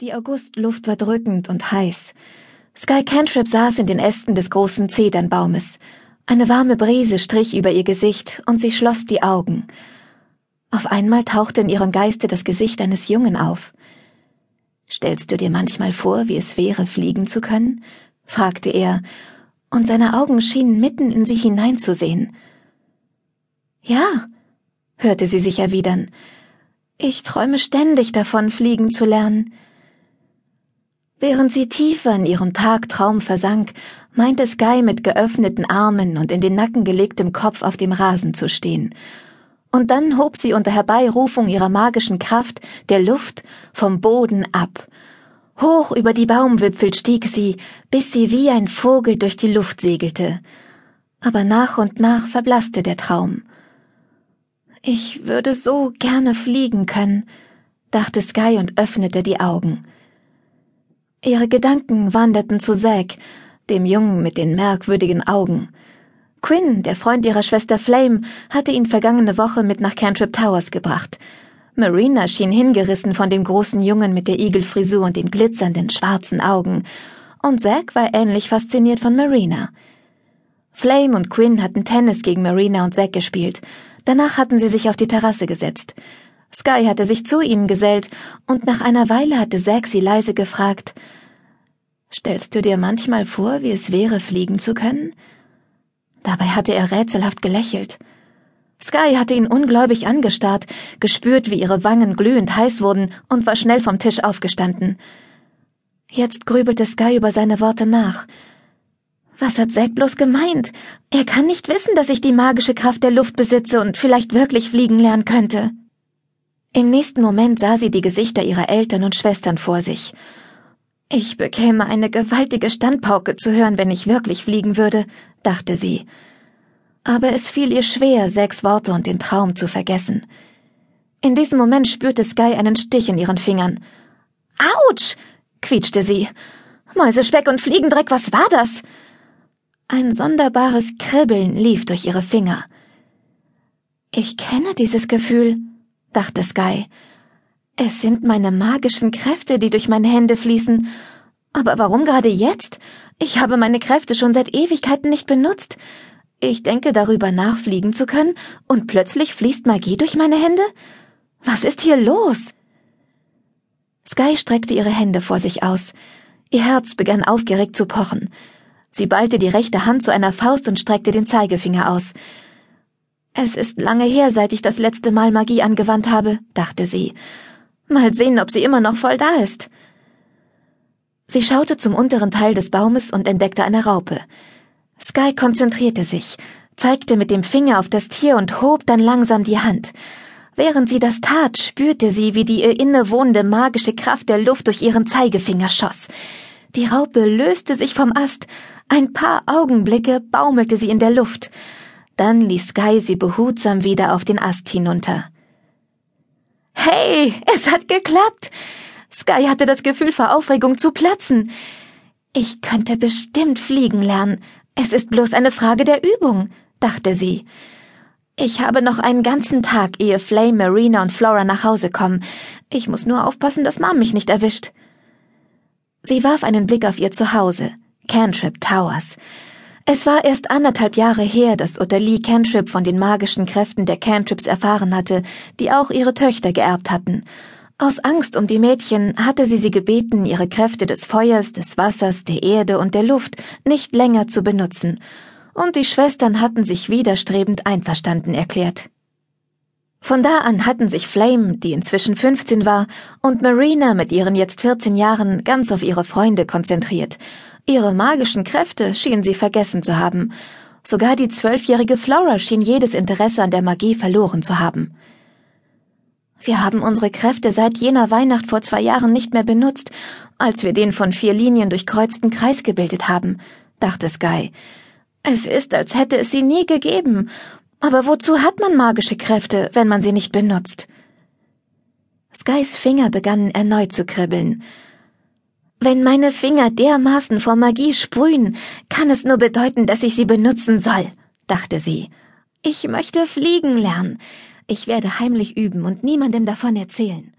Die Augustluft war drückend und heiß. Sky Cantrip saß in den Ästen des großen Zedernbaumes. Eine warme Brise strich über ihr Gesicht und sie schloss die Augen. Auf einmal tauchte in ihrem Geiste das Gesicht eines Jungen auf. Stellst du dir manchmal vor, wie es wäre, fliegen zu können? fragte er, und seine Augen schienen mitten in sie hineinzusehen. Ja, hörte sie sich erwidern. Ich träume ständig davon, fliegen zu lernen. Während sie tiefer in ihrem Tagtraum versank, meinte Sky mit geöffneten Armen und in den Nacken gelegtem Kopf auf dem Rasen zu stehen. Und dann hob sie unter Herbeirufung ihrer magischen Kraft der Luft vom Boden ab. Hoch über die Baumwipfel stieg sie, bis sie wie ein Vogel durch die Luft segelte. Aber nach und nach verblasste der Traum. Ich würde so gerne fliegen können, dachte Sky und öffnete die Augen. Ihre Gedanken wanderten zu Zack, dem Jungen mit den merkwürdigen Augen. Quinn, der Freund ihrer Schwester Flame, hatte ihn vergangene Woche mit nach Cantrip Towers gebracht. Marina schien hingerissen von dem großen Jungen mit der Igelfrisur und den glitzernden schwarzen Augen, und Zack war ähnlich fasziniert von Marina. Flame und Quinn hatten Tennis gegen Marina und Zack gespielt. Danach hatten sie sich auf die Terrasse gesetzt. Sky hatte sich zu ihnen gesellt, und nach einer Weile hatte Zack sie leise gefragt, Stellst du dir manchmal vor, wie es wäre, fliegen zu können? Dabei hatte er rätselhaft gelächelt. Sky hatte ihn ungläubig angestarrt, gespürt, wie ihre Wangen glühend heiß wurden und war schnell vom Tisch aufgestanden. Jetzt grübelte Sky über seine Worte nach. Was hat Zack bloß gemeint? Er kann nicht wissen, dass ich die magische Kraft der Luft besitze und vielleicht wirklich fliegen lernen könnte. Im nächsten Moment sah sie die Gesichter ihrer Eltern und Schwestern vor sich. Ich bekäme eine gewaltige Standpauke zu hören, wenn ich wirklich fliegen würde, dachte sie. Aber es fiel ihr schwer, sechs Worte und den Traum zu vergessen. In diesem Moment spürte Sky einen Stich in ihren Fingern. Autsch! quietschte sie. Mäusespeck und Fliegendreck, was war das? Ein sonderbares Kribbeln lief durch ihre Finger. Ich kenne dieses Gefühl, dachte Sky. Es sind meine magischen Kräfte, die durch meine Hände fließen. Aber warum gerade jetzt? Ich habe meine Kräfte schon seit Ewigkeiten nicht benutzt. Ich denke darüber nach, fliegen zu können, und plötzlich fließt Magie durch meine Hände? Was ist hier los? Sky streckte ihre Hände vor sich aus. Ihr Herz begann aufgeregt zu pochen. Sie ballte die rechte Hand zu einer Faust und streckte den Zeigefinger aus. Es ist lange her, seit ich das letzte Mal Magie angewandt habe, dachte sie. Mal sehen, ob sie immer noch voll da ist. Sie schaute zum unteren Teil des Baumes und entdeckte eine Raupe. Sky konzentrierte sich, zeigte mit dem Finger auf das Tier und hob dann langsam die Hand. Während sie das tat, spürte sie, wie die ihr innewohnende magische Kraft der Luft durch ihren Zeigefinger schoss. Die Raupe löste sich vom Ast. Ein paar Augenblicke baumelte sie in der Luft. Dann ließ Sky sie behutsam wieder auf den Ast hinunter. Hey, es hat geklappt! Sky hatte das Gefühl vor Aufregung zu platzen. Ich könnte bestimmt fliegen lernen. Es ist bloß eine Frage der Übung, dachte sie. Ich habe noch einen ganzen Tag, ehe Flame, Marina und Flora nach Hause kommen. Ich muss nur aufpassen, dass Mom mich nicht erwischt. Sie warf einen Blick auf ihr Zuhause, Cantrip Towers. Es war erst anderthalb Jahre her, dass Ottilie Cantrip von den magischen Kräften der Cantrips erfahren hatte, die auch ihre Töchter geerbt hatten. Aus Angst um die Mädchen hatte sie sie gebeten, ihre Kräfte des Feuers, des Wassers, der Erde und der Luft nicht länger zu benutzen, und die Schwestern hatten sich widerstrebend einverstanden erklärt. Von da an hatten sich Flame, die inzwischen 15 war, und Marina mit ihren jetzt 14 Jahren ganz auf ihre Freunde konzentriert Ihre magischen Kräfte schien sie vergessen zu haben. Sogar die zwölfjährige Flora schien jedes Interesse an der Magie verloren zu haben. Wir haben unsere Kräfte seit jener Weihnacht vor zwei Jahren nicht mehr benutzt, als wir den von vier Linien durchkreuzten Kreis gebildet haben, dachte Sky. Es ist, als hätte es sie nie gegeben. Aber wozu hat man magische Kräfte, wenn man sie nicht benutzt? Skys Finger begannen erneut zu kribbeln. Wenn meine Finger dermaßen vor Magie sprühen, kann es nur bedeuten, dass ich sie benutzen soll, dachte sie. Ich möchte fliegen lernen. Ich werde heimlich üben und niemandem davon erzählen.